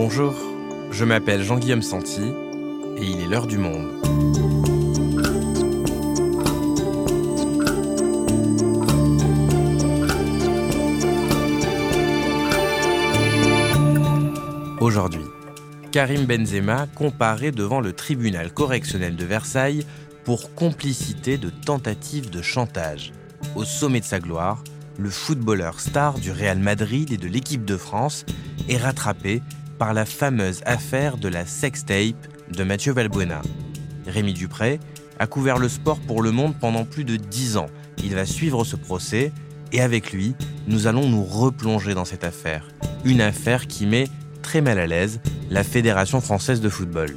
Bonjour, je m'appelle Jean-Guillaume Santi et il est l'heure du monde. Aujourd'hui, Karim Benzema comparé devant le tribunal correctionnel de Versailles pour complicité de tentative de chantage. Au sommet de sa gloire, le footballeur star du Real Madrid et de l'équipe de France est rattrapé par la fameuse affaire de la sextape de Mathieu Valbuena. Rémi Dupré a couvert le sport pour le monde pendant plus de dix ans. Il va suivre ce procès et avec lui, nous allons nous replonger dans cette affaire. Une affaire qui met très mal à l'aise la Fédération française de football.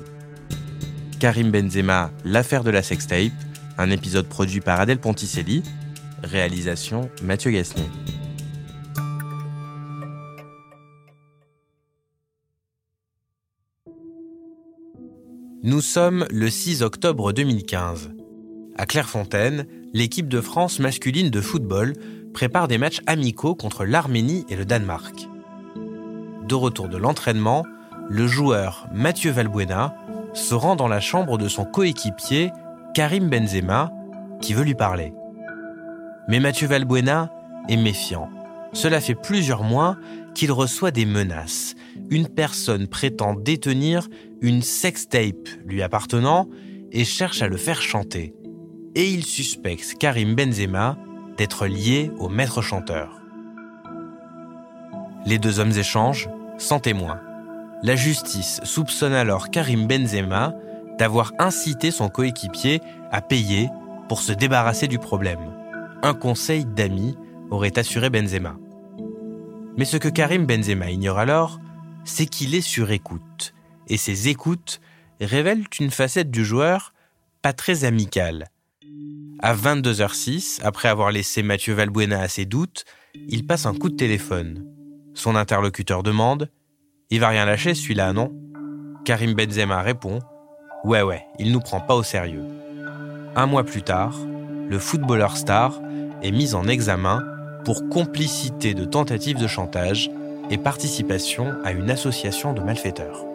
Karim Benzema, l'affaire de la sextape, un épisode produit par Adèle Ponticelli, réalisation Mathieu Gasnier. Nous sommes le 6 octobre 2015. À Clairefontaine, l'équipe de France masculine de football prépare des matchs amicaux contre l'Arménie et le Danemark. De retour de l'entraînement, le joueur Mathieu Valbuena se rend dans la chambre de son coéquipier Karim Benzema qui veut lui parler. Mais Mathieu Valbuena est méfiant. Cela fait plusieurs mois qu'il reçoit des menaces. Une personne prétend détenir une sextape lui appartenant et cherche à le faire chanter. Et il suspecte Karim Benzema d'être lié au maître chanteur. Les deux hommes échangent sans témoin. La justice soupçonne alors Karim Benzema d'avoir incité son coéquipier à payer pour se débarrasser du problème. Un conseil d'amis aurait assuré Benzema. Mais ce que Karim Benzema ignore alors, c'est qu'il est sur écoute. Et ces écoutes révèlent une facette du joueur pas très amicale. À 22h06, après avoir laissé Mathieu Valbuena à ses doutes, il passe un coup de téléphone. Son interlocuteur demande Il va rien lâcher celui-là, non? Karim Benzema répond Ouais, ouais, il nous prend pas au sérieux. Un mois plus tard, le footballeur star est mis en examen pour complicité de tentative de chantage et participation à une association de malfaiteurs.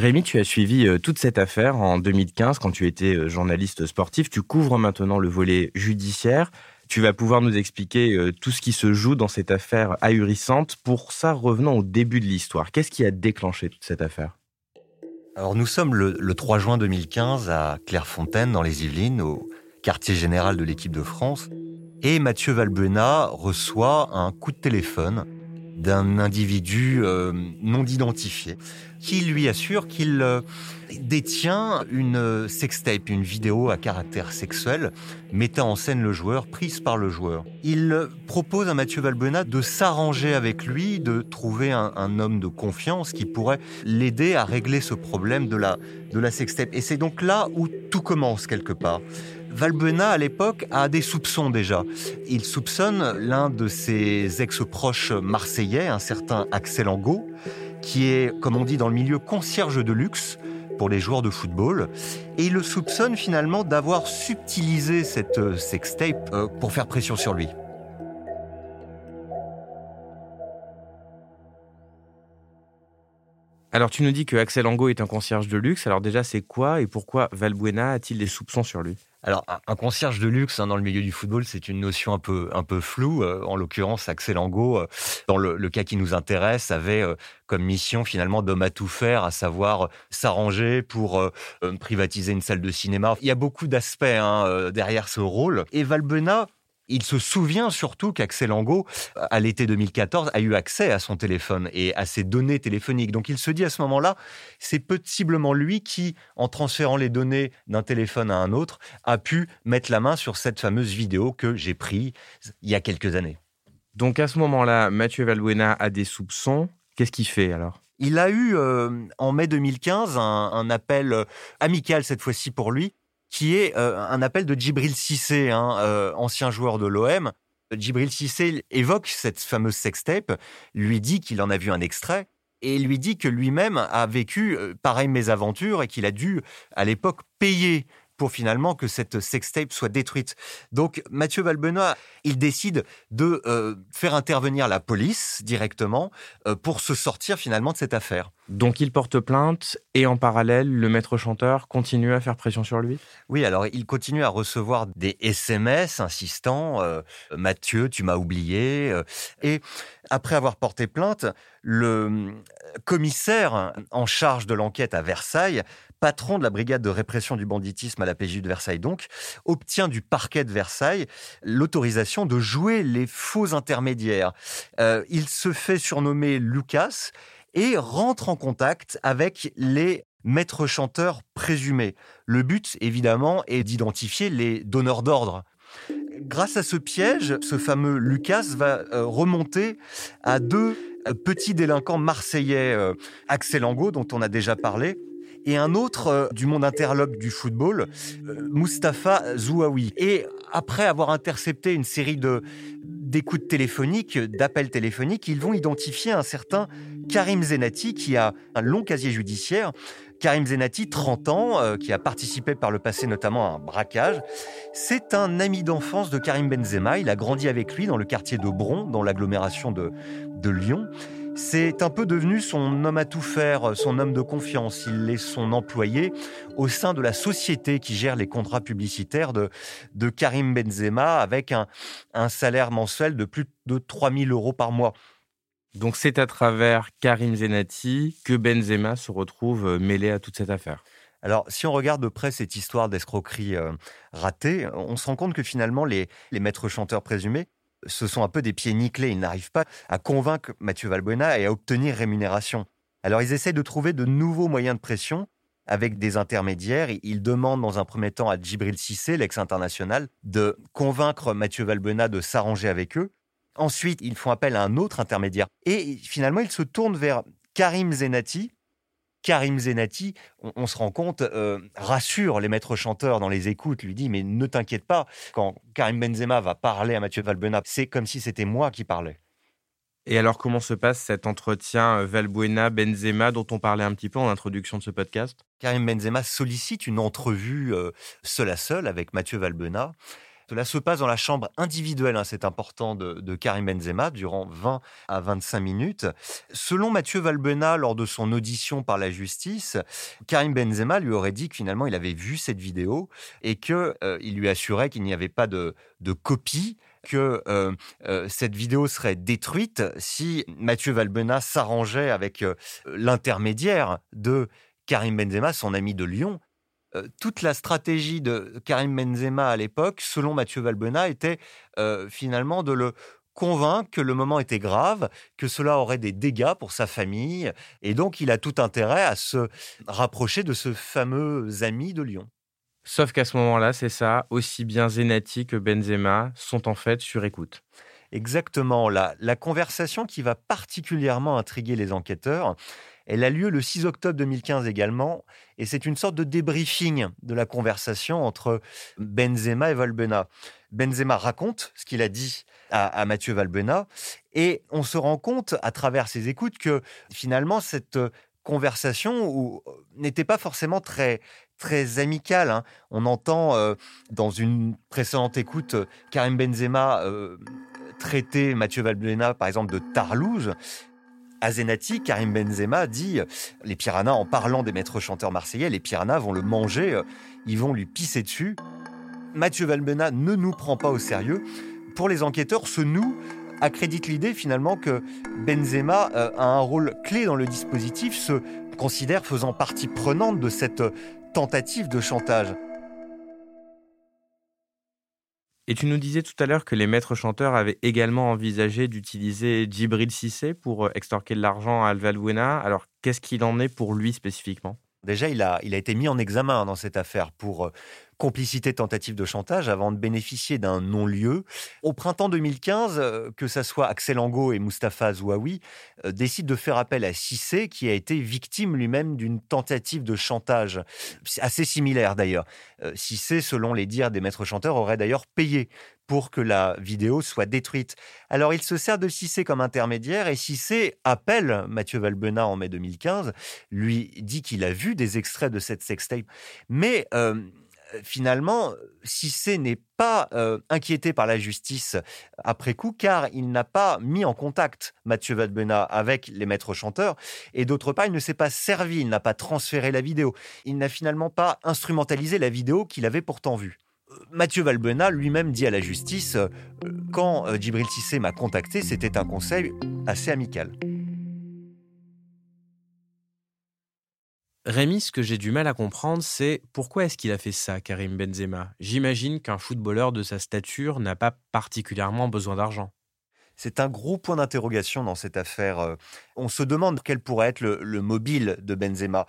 Rémi, tu as suivi euh, toute cette affaire en 2015 quand tu étais euh, journaliste sportif. Tu couvres maintenant le volet judiciaire. Tu vas pouvoir nous expliquer euh, tout ce qui se joue dans cette affaire ahurissante. Pour ça, revenons au début de l'histoire. Qu'est-ce qui a déclenché toute cette affaire? Alors nous sommes le, le 3 juin 2015 à Clairefontaine dans les Yvelines, au quartier général de l'équipe de France. Et Mathieu Valbuena reçoit un coup de téléphone d'un individu non identifié qui lui assure qu'il euh, détient une sextape, une vidéo à caractère sexuel mettant en scène le joueur, prise par le joueur. Il propose à Mathieu Valbuena de s'arranger avec lui, de trouver un, un, homme de confiance qui pourrait l'aider à régler ce problème de la, de la sextape. Et c'est donc là où tout commence quelque part. Valbuena, à l'époque, a des soupçons déjà. Il soupçonne l'un de ses ex-proches marseillais, un certain Axel Angot, qui est, comme on dit dans le milieu, concierge de luxe pour les joueurs de football. Et il le soupçonne finalement d'avoir subtilisé cette euh, sextape euh, pour faire pression sur lui. Alors tu nous dis que Axel Angot est un concierge de luxe. Alors déjà c'est quoi et pourquoi Valbuena a-t-il des soupçons sur lui? Alors, un concierge de luxe hein, dans le milieu du football, c'est une notion un peu un peu floue. Euh, en l'occurrence, Axel Angot, euh, dans le, cas qui nous intéresse, avait euh, comme mission finalement d'homme à tout faire, à savoir s'arranger pour privatiser une salle de cinéma. Il y a beaucoup d'aspects hein, derrière ce rôle. Et Valbena il se souvient surtout qu'Axel Angot, à l'été 2014, a eu accès à son téléphone et à ses données téléphoniques. Donc il se dit à ce moment-là, c'est possiblement lui qui, en transférant les données d'un téléphone à un autre, a pu mettre la main sur cette fameuse vidéo que j'ai prise il y a quelques années. Donc à ce moment-là, Mathieu Valbuena a des soupçons. Qu'est-ce qu'il fait alors? Il a eu euh, en mai 2015 un, un appel euh, amical cette fois-ci pour lui qui est euh, un appel de Djibril Cissé, hein, euh, ancien joueur de l'OM. Djibril Cissé évoque cette fameuse sextape, lui dit qu'il en a vu un extrait et lui dit que lui-même a vécu euh, pareille mésaventure et qu'il a dû à l'époque payer pour finalement que cette sextape soit détruite. Donc Mathieu Valbenois, il décide de euh, faire intervenir la police directement euh, pour se sortir finalement de cette affaire. Donc il porte plainte et en parallèle, le maître chanteur continue à faire pression sur lui? Oui, alors il continue à recevoir des SMS insistant euh, Mathieu, tu m'as oublié. et après avoir porté plainte, le commissaire en charge de l'enquête à Versailles patron de la brigade de répression du banditisme à la PJ de Versailles donc, obtient du parquet de Versailles l'autorisation de jouer les faux intermédiaires. Euh, il se fait surnommer Lucas et rentre en contact avec les maîtres chanteurs présumés. Le but, évidemment, est d'identifier les donneurs d'ordre. Grâce à ce piège, ce fameux Lucas va euh, remonter à deux euh, petits délinquants marseillais, Axel Angot, dont on a déjà parlé, et un autre euh, du monde interlope du football, euh, Mustapha Zouaoui. Et après avoir intercepté une série de d'écoutes téléphoniques, d'appels téléphoniques, ils vont identifier un certain Karim Zenati qui a un long casier judiciaire. Karim Zenati, 30 ans, euh, qui a participé par le passé notamment à un braquage. C'est un ami d'enfance de Karim Benzema. Il a grandi avec lui dans le quartier de Bron, dans l'agglomération de, de Lyon. C'est un peu devenu son homme à tout faire, son homme de confiance. Il est son employé au sein de la société qui gère les contrats publicitaires de, de Karim Benzema avec un, un salaire mensuel de plus de 3000 euros par mois. Donc c'est à travers Karim Zenati que Benzema se retrouve euh, mêlé à toute cette affaire. Alors, si on regarde de près cette histoire d'escroquerie euh, ratée, on se rend compte que finalement, les, les maîtres chanteurs présumés ce sont un peu des pieds nickelés. Ils n'arrivent pas à convaincre Mathieu Valbuena et à obtenir rémunération. Alors ils essaient de trouver de nouveaux moyens de pression avec des intermédiaires. Ils demandent dans un premier temps à Djibril Cissé, l'ex-international, de convaincre Mathieu Valbuena de s'arranger avec eux. Ensuite, ils font appel à un autre intermédiaire. Et finalement, ils se tournent vers Karim Zenati, Karim Zenati, on, se rend compte, euh, rassure les maîtres chanteurs dans les écoutes, lui dit Mais ne t'inquiète pas, quand Karim Benzema va parler à Mathieu Valbuena, c'est comme si c'était moi qui parlais. Et alors, comment se passe cet entretien euh, Valbuena-Benzema dont on parlait un petit peu en introduction de ce podcast? Karim Benzema sollicite une entrevue euh, seul à seul avec Mathieu Valbuena. Cela se passe dans la chambre individuelle, hein, c'est important, de, Karim Benzema, durant 20 à 25 minutes. Selon Mathieu Valbena, lors de son audition par la justice, Karim Benzema lui aurait dit que finalement il avait vu cette vidéo et qu'il euh, lui assurait qu'il n'y avait pas de, copie que euh, euh, cette vidéo serait détruite si Mathieu Valbena s'arrangeait avec l'intermédiaire de Karim Benzema, son ami de Lyon, euh, toute la stratégie de Karim Benzema à l'époque, selon Mathieu Valbena, était euh, finalement de le convaincre que le moment était grave, que cela aurait des dégâts pour sa famille, et donc il a tout intérêt à se rapprocher de ce fameux ami de Lyon. Sauf qu'à ce moment-là, c'est ça, aussi bien Zenati que Benzema sont en fait sur écoute. Exactement, la, la conversation qui va particulièrement intriguer les enquêteurs, elle a lieu le 6 octobre 2015 également, et c'est une sorte de débriefing de la conversation entre Benzema et Valbena. Benzema raconte ce qu'il a dit à, Mathieu Valbena, et on se rend compte à travers ses écoutes que finalement cette conversation n'était pas forcément très très amicale. Hein. On entend euh, dans une précédente écoute Karim Benzema euh, traiter Mathieu Valbena par exemple de tarlouse Azenati, Karim Benzema dit les piranhas, en parlant des maîtres chanteurs marseillais, les piranhas vont le manger, euh, ils vont lui pisser dessus. Mathieu Valbena ne nous prend pas au sérieux. Pour les enquêteurs, ce nous accrédite l'idée finalement que Benzema euh, a un rôle clé dans le dispositif, se considère faisant partie prenante de cette tentative de chantage. Et tu nous disais tout à l'heure que les maîtres chanteurs avaient également envisagé d'utiliser Djibril Cissé pour euh, extorquer de l'argent à Alvalbuena. Alors, qu'est-ce qu'il en est pour lui spécifiquement? Déjà, il a, été mis en examen dans cette affaire pour euh, complicité tentative de chantage avant de bénéficier d'un non-lieu. Au printemps 2015, euh, que ce soit Axel Angot et Mustapha Zouaoui euh, décident de faire appel à Cissé, qui a été victime lui-même d'une tentative de chantage, assez similaire d'ailleurs. Cissé, selon les dires des maîtres chanteurs, aurait d'ailleurs payé pour que la vidéo soit détruite. Alors il se sert de Cissé comme intermédiaire et Cissé appelle Mathieu Valbena en mai 2015, lui dit qu'il a vu des extraits de cette sextape, mais euh, finalement, Cissé n'est pas inquiété par la justice après coup, car il n'a pas mis en contact Mathieu Valbuena avec les maîtres chanteurs, et d'autre part, il ne s'est pas servi, il n'a pas transféré la vidéo, il n'a finalement pas instrumentalisé la vidéo qu'il avait pourtant vue. Mathieu Valbuena lui-même dit à la justice quand Djibril Cissé m'a contacté, c'était un conseil assez amical. Rémi, ce que j'ai du mal à comprendre, c'est pourquoi est-ce qu'il a fait ça, Karim Benzema? J'imagine qu'un footballeur de sa stature n'a pas particulièrement besoin d'argent. C'est un gros point d'interrogation dans cette affaire. Euh. On se demande quel pourrait être le, mobile de Benzema.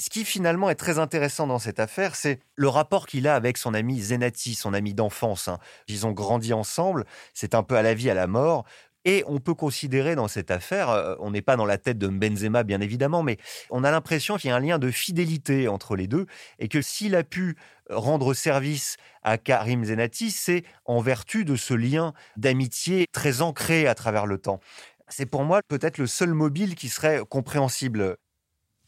Ce qui finalement est très intéressant dans cette affaire, c'est le rapport qu'il a avec son ami Zenati, son ami d'enfance. Hein. Ils ont grandi ensemble, c'est un peu à la vie, à la mort. Et on peut considérer dans cette affaire, euh, on n'est pas dans la tête de Benzema bien évidemment, mais on a l'impression qu'il y a un lien de fidélité entre les deux et que s'il a pu rendre service à Karim Zenati, c'est en vertu de ce lien d'amitié très ancré à travers le temps. C'est pour moi peut-être le seul mobile qui serait compréhensible.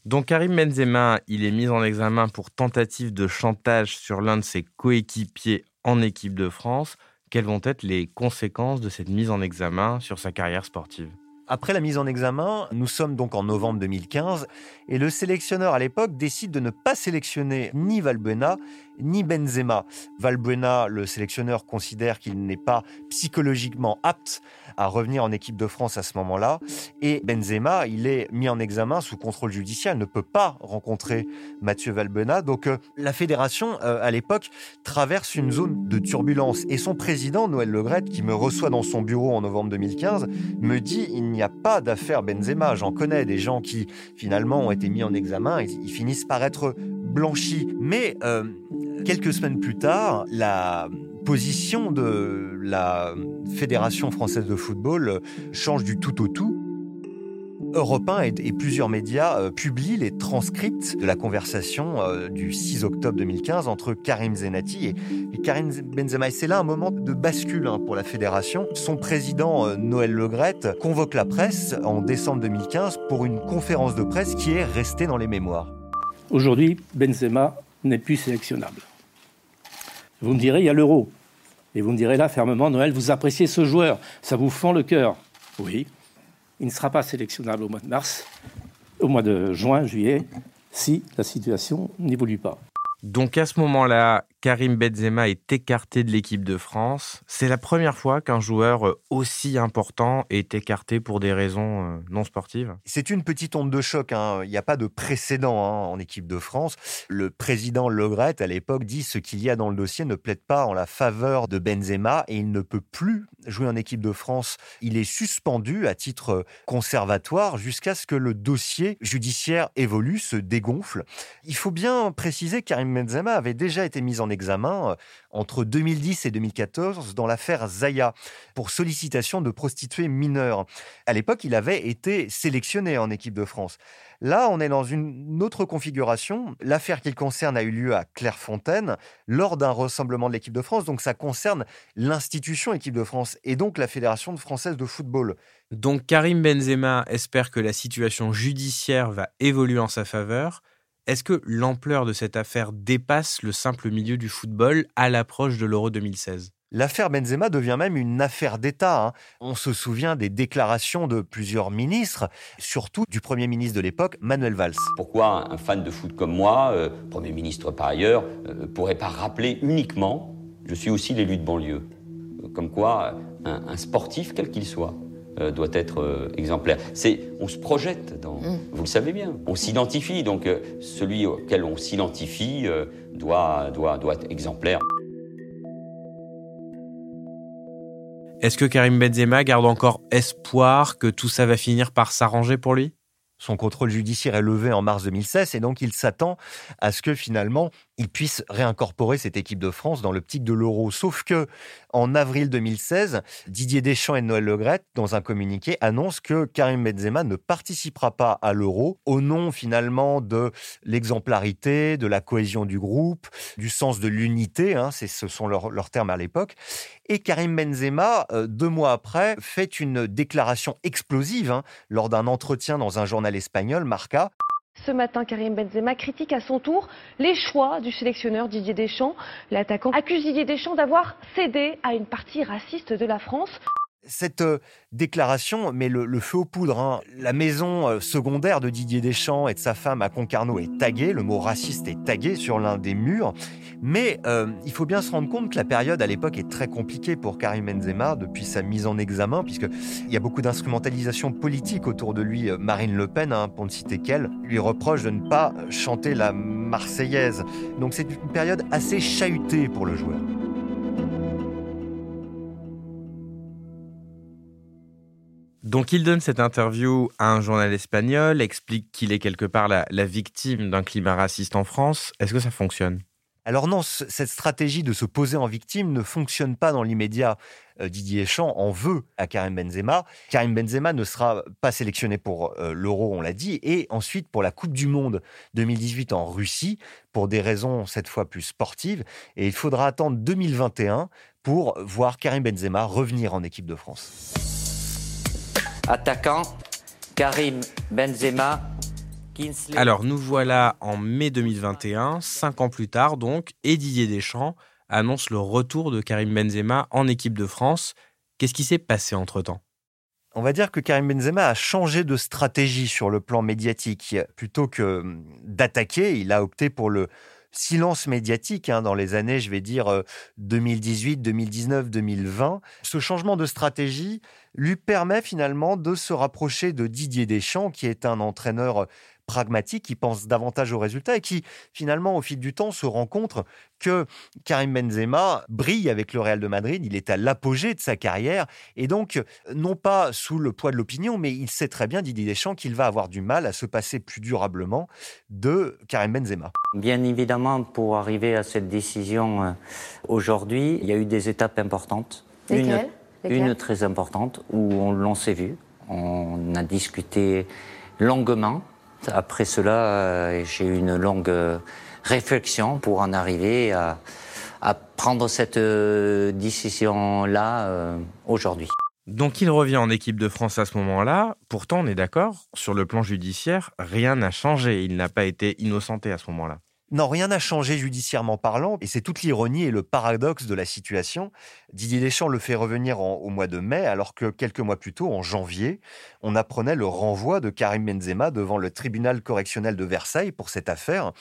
Donc Karim Benzema, il est mis en examen pour tentative de chantage sur l'un de ses coéquipiers en équipe de France quelles vont être les conséquences de cette mise en examen sur sa carrière sportive? Après la mise en examen, nous sommes donc en novembre 2015 et le sélectionneur à l'époque décide de ne pas sélectionner ni Valbuena ni Benzema. Valbuena, le sélectionneur, considère qu'il n'est pas psychologiquement apte à revenir en équipe de France à ce moment-là. Et Benzema, il est mis en examen sous contrôle judiciaire, ne peut pas rencontrer Mathieu Valbuena. Donc euh, la fédération, euh, à l'époque, traverse une zone de turbulence. Et son président, Noël Legrette, qui me reçoit dans son bureau en novembre 2015, me dit, il n'y a pas d'affaire Benzema. J'en connais des gens qui, finalement, ont été mis en examen et ils finissent par être blanchis. Mais euh, quelques semaines plus tard, la position de la Fédération française de football change du tout au tout. Europe 1 et, plusieurs médias euh, publient les transcripts de la conversation euh, du 6 octobre 2015 entre Karim Zenati et, Karim Benzema. Et c'est là un moment de bascule hein, pour la fédération. Son président euh, Noël Legrette convoque la presse en décembre 2015 pour une conférence de presse qui est restée dans les mémoires. Aujourd'hui, Benzema n'est plus sélectionnable. Vous me direz, il y a l'euro. Et vous me direz là fermement, Noël, vous appréciez ce joueur, ça vous fend le cœur. Oui, il ne sera pas sélectionnable au mois de mars, au mois de juin, juillet, si la situation n'évolue pas. Donc à ce moment-là, Karim Benzema est écarté de l'équipe de France. C'est la première fois qu'un joueur euh, aussi important est écarté pour des raisons euh, non sportives. C'est une petite onde de choc. Hein. Il n'y a pas de précédent hein, en équipe de France. Le président Legret, à l'époque, dit ce qu'il y a dans le dossier ne plaide pas en la faveur de Benzema et il ne peut plus jouer en équipe de France. Il est suspendu à titre conservatoire jusqu'à ce que le dossier judiciaire évolue, se dégonfle. Il faut bien préciser, Karim Benzema avait déjà été mis en examen euh, entre 2010 et 2014 dans l'affaire Zaya pour sollicitation de prostituées mineures. À l'époque, il avait été sélectionné en équipe de France. Là, on est dans une autre configuration. L'affaire qu'il concerne a eu lieu à Clairefontaine lors d'un rassemblement de l'équipe de France. Donc, ça concerne l'institution équipe de France et donc la Fédération française de football. Donc, Karim Benzema espère que la situation judiciaire va évoluer en sa faveur. Est-ce que l'ampleur de cette affaire dépasse le simple milieu du football à l'approche de l'Euro 2016 L'affaire Benzema devient même une affaire d'État. Hein. On se souvient des déclarations de plusieurs ministres, surtout du Premier ministre de l'époque, Manuel Valls. Pourquoi un fan de foot comme moi, euh, Premier ministre par ailleurs, ne euh, pourrait pas rappeler uniquement, je suis aussi l'élu de banlieue, euh, comme quoi un sportif, quel qu'il soit, euh, doit être euh, exemplaire. C'est, on se projette dans, mm. vous le savez bien, on s'identifie. Donc euh, celui auquel on s'identifie doit, doit, doit être exemplaire. Est-ce que Karim Benzema garde encore espoir que tout ça va finir par s'arranger pour lui? Son contrôle judiciaire est levé en mars 2016 et donc il s'attend à ce que finalement il puisse réincorporer cette équipe de France dans l'optique de l'euro. Sauf que en avril 2016, Didier Deschamps et Noël Legrette, dans un communiqué, annoncent que Karim Benzema ne participera pas à l'euro au nom finalement de l'exemplarité, de la cohésion du groupe, du sens de l'unité, hein, ce sont leurs, termes à l'époque. Et Karim Benzema, euh, deux mois après, fait une déclaration explosive hein, lors d'un entretien dans un journal espagnol, Marca, Ce matin, Karim Benzema critique à son tour les choix du sélectionneur Didier Deschamps. L'attaquant accuse Didier Deschamps d'avoir cédé à une partie raciste de la France. Cette déclaration met le, feu aux poudres. Hein. La maison secondaire de Didier Deschamps et de sa femme à Concarneau est taguée, le mot raciste est tagué sur l'un des murs. Mais il faut bien se rendre compte que la période à l'époque est très compliquée pour Karim Benzema depuis sa mise en examen, puisqu'il y a beaucoup d'instrumentalisation politique autour de lui. Marine Le Pen, hein, pour ne citer qu'elle, lui reproche de ne pas chanter la Marseillaise. Donc c'est une période assez chahutée pour le joueur. Donc il donne cette interview à un journal espagnol, explique qu'il est quelque part la, victime d'un climat raciste en France. Est-ce que ça fonctionne? Alors non, cette stratégie de se poser en victime ne fonctionne pas dans l'immédiat. Euh, Didier Deschamps en veut à Karim Benzema. Karim Benzema ne sera pas sélectionné pour euh, l'Euro, on l'a dit, et ensuite pour la Coupe du Monde 2018 en Russie, pour des raisons cette fois plus sportives. Et il faudra attendre 2021 pour voir Karim Benzema revenir en équipe de France. Attaquant, Karim Benzema. Alors nous voilà en mai 2021, cinq ans plus tard donc, et Didier Deschamps annonce le retour de Karim Benzema en équipe de France. Qu'est-ce qui s'est passé entre-temps? On va dire que Karim Benzema a changé de stratégie sur le plan médiatique. Plutôt que d'attaquer, il a opté pour le silence médiatique hein, dans les années, je vais dire, 2018, 2019, 2020. Ce changement de stratégie lui permet finalement de se rapprocher de Didier Deschamps, qui est un entraîneur pragmatique, qui pense davantage aux résultats et qui, finalement, au fil du temps, se rend compte que Karim Benzema brille avec le Real de Madrid. Il est à l'apogée de sa carrière. Et donc, non pas sous le poids de l'opinion, mais il sait très bien, Didier Deschamps, qu'il va avoir du mal à se passer plus durablement de Karim Benzema. Bien évidemment, pour arriver à cette décision euh, aujourd'hui, il y a eu des étapes importantes. Une, une très importante où on, l'on s'est vu. On a discuté longuement après cela, euh, j'ai eu une longue euh, réflexion pour en arriver à, prendre cette euh, décision-là aujourd'hui. Donc il revient en équipe de France à ce moment-là. Pourtant, on est d'accord, sur le plan judiciaire, rien n'a changé. Il n'a pas été innocenté à ce moment-là. Non, rien n'a changé judiciairement parlant, et c'est toute l'ironie et le paradoxe de la situation. Didier Deschamps le fait revenir au mois de mai, alors que quelques mois plus tôt, en janvier, on apprenait le renvoi de Karim Benzema devant le tribunal correctionnel de Versailles pour cette affaire.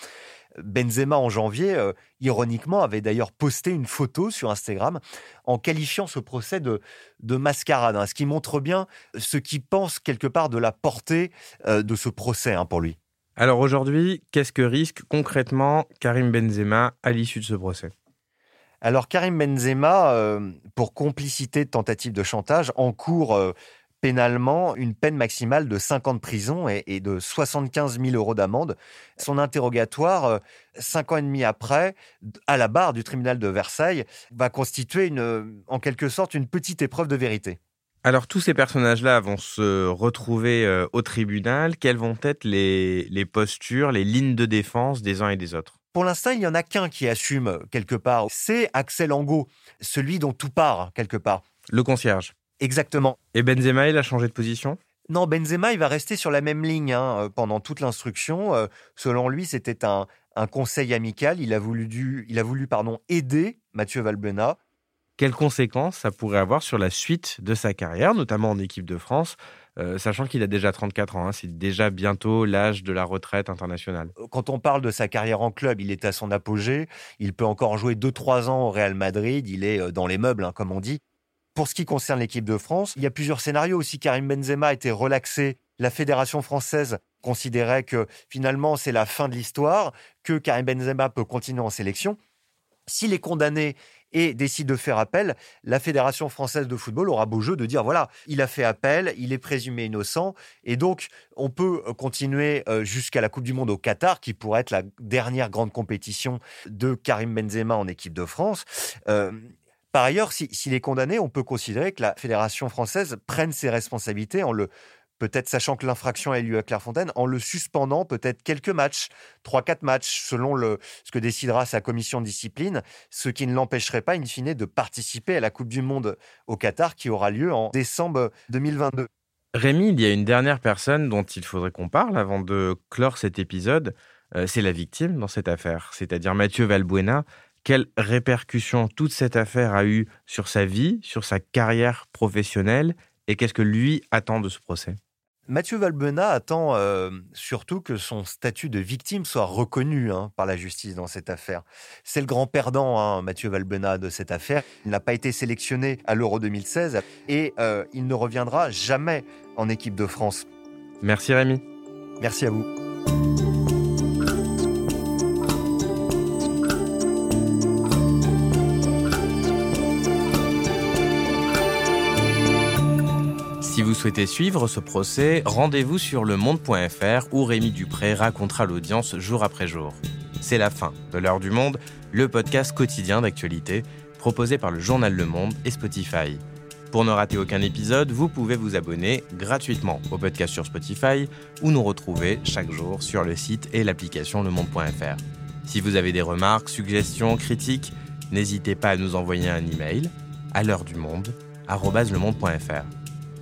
Benzema, en janvier, euh, ironiquement, avait d'ailleurs posté une photo sur Instagram en qualifiant ce procès de, mascarade, hein, ce qui montre bien ce qu'il pense quelque part de la portée euh, de ce procès hein, pour lui. Alors aujourd'hui, qu'est-ce que risque concrètement Karim Benzema à l'issue de ce procès? Alors Karim Benzema, euh, pour complicité de tentative de chantage, encourt euh, pénalement une peine maximale de 5 ans de prison et, de 75 000 euros d'amende. Son interrogatoire, euh, cinq ans et demi après, à la barre du tribunal de Versailles, va constituer une, en quelque sorte une petite épreuve de vérité. Alors tous ces personnages-là vont se retrouver euh, au tribunal. Quelles vont être les, postures, les lignes de défense des uns et des autres? Pour l'instant, il n'y en a qu'un qui assume euh, quelque part. C'est Axel Angot, celui dont tout part quelque part. Le concierge. Exactement. Et Benzema, il a changé de position? Non, Benzema, il va rester sur la même ligne hein, euh, pendant toute l'instruction. selon lui, c'était un, conseil amical. Il a voulu, il a voulu pardon, aider Mathieu Valbuena quelles conséquences ça pourrait avoir sur la suite de sa carrière, notamment en équipe de France, euh, sachant qu'il a déjà 34 ans. Hein, c'est déjà bientôt l'âge de la retraite internationale. Quand on parle de sa carrière en club, il est à son apogée. Il peut encore jouer 2-3 ans au Real Madrid. Il est euh, dans les meubles, hein, comme on dit. Pour ce qui concerne l'équipe de France, il y a plusieurs scénarios aussi. Karim Benzema était relaxé. La fédération française considérait que finalement c'est la fin de l'histoire, que Karim Benzema peut continuer en sélection. S'il est condamné et décide de faire appel, la Fédération française de football aura beau jeu de dire voilà, il a fait appel, il est présumé innocent, et donc on peut euh, continuer euh, jusqu'à la Coupe du Monde au Qatar, qui pourrait être la dernière grande compétition de Karim Benzema en équipe de France. Euh, par ailleurs, s'il est condamné, on peut considérer que la Fédération française prenne ses responsabilités en le peut-être sachant que l'infraction a eu lieu à Clairefontaine, en le suspendant peut-être quelques matchs, 3-4 matchs, selon le, ce que décidera sa commission de discipline, ce qui ne l'empêcherait pas, in fine, de participer à la Coupe du Monde au Qatar qui aura lieu en décembre 2022. Rémi, il y a une dernière personne dont il faudrait qu'on parle avant de clore cet épisode. Euh, c'est la victime dans cette affaire, c'est-à-dire Mathieu Valbuena. Quelle répercussion toute cette affaire a eu sur sa vie, sur sa carrière professionnelle et qu'est-ce que lui attend de ce procès? Mathieu Valbuena attend euh, surtout que son statut de victime soit reconnu hein, par la justice dans cette affaire. C'est le grand perdant, hein, Mathieu Valbuena, de cette affaire. Il n'a pas été sélectionné à l'Euro 2016 et euh, il ne reviendra jamais en équipe de France. Merci Rémi. Merci à vous souhaitez suivre ce procès, rendez-vous sur lemonde.fr où Rémi Dupré racontera l'audience jour après jour. C'est la fin de l'heure du monde, le podcast quotidien d'actualité proposé par le journal Le Monde et Spotify. Pour ne rater aucun épisode, vous pouvez vous abonner gratuitement au podcast sur Spotify ou nous retrouver chaque jour sur le site et l'application lemonde.fr. Si vous avez des remarques, suggestions, critiques, n'hésitez pas à nous envoyer un email à l'heure du monde.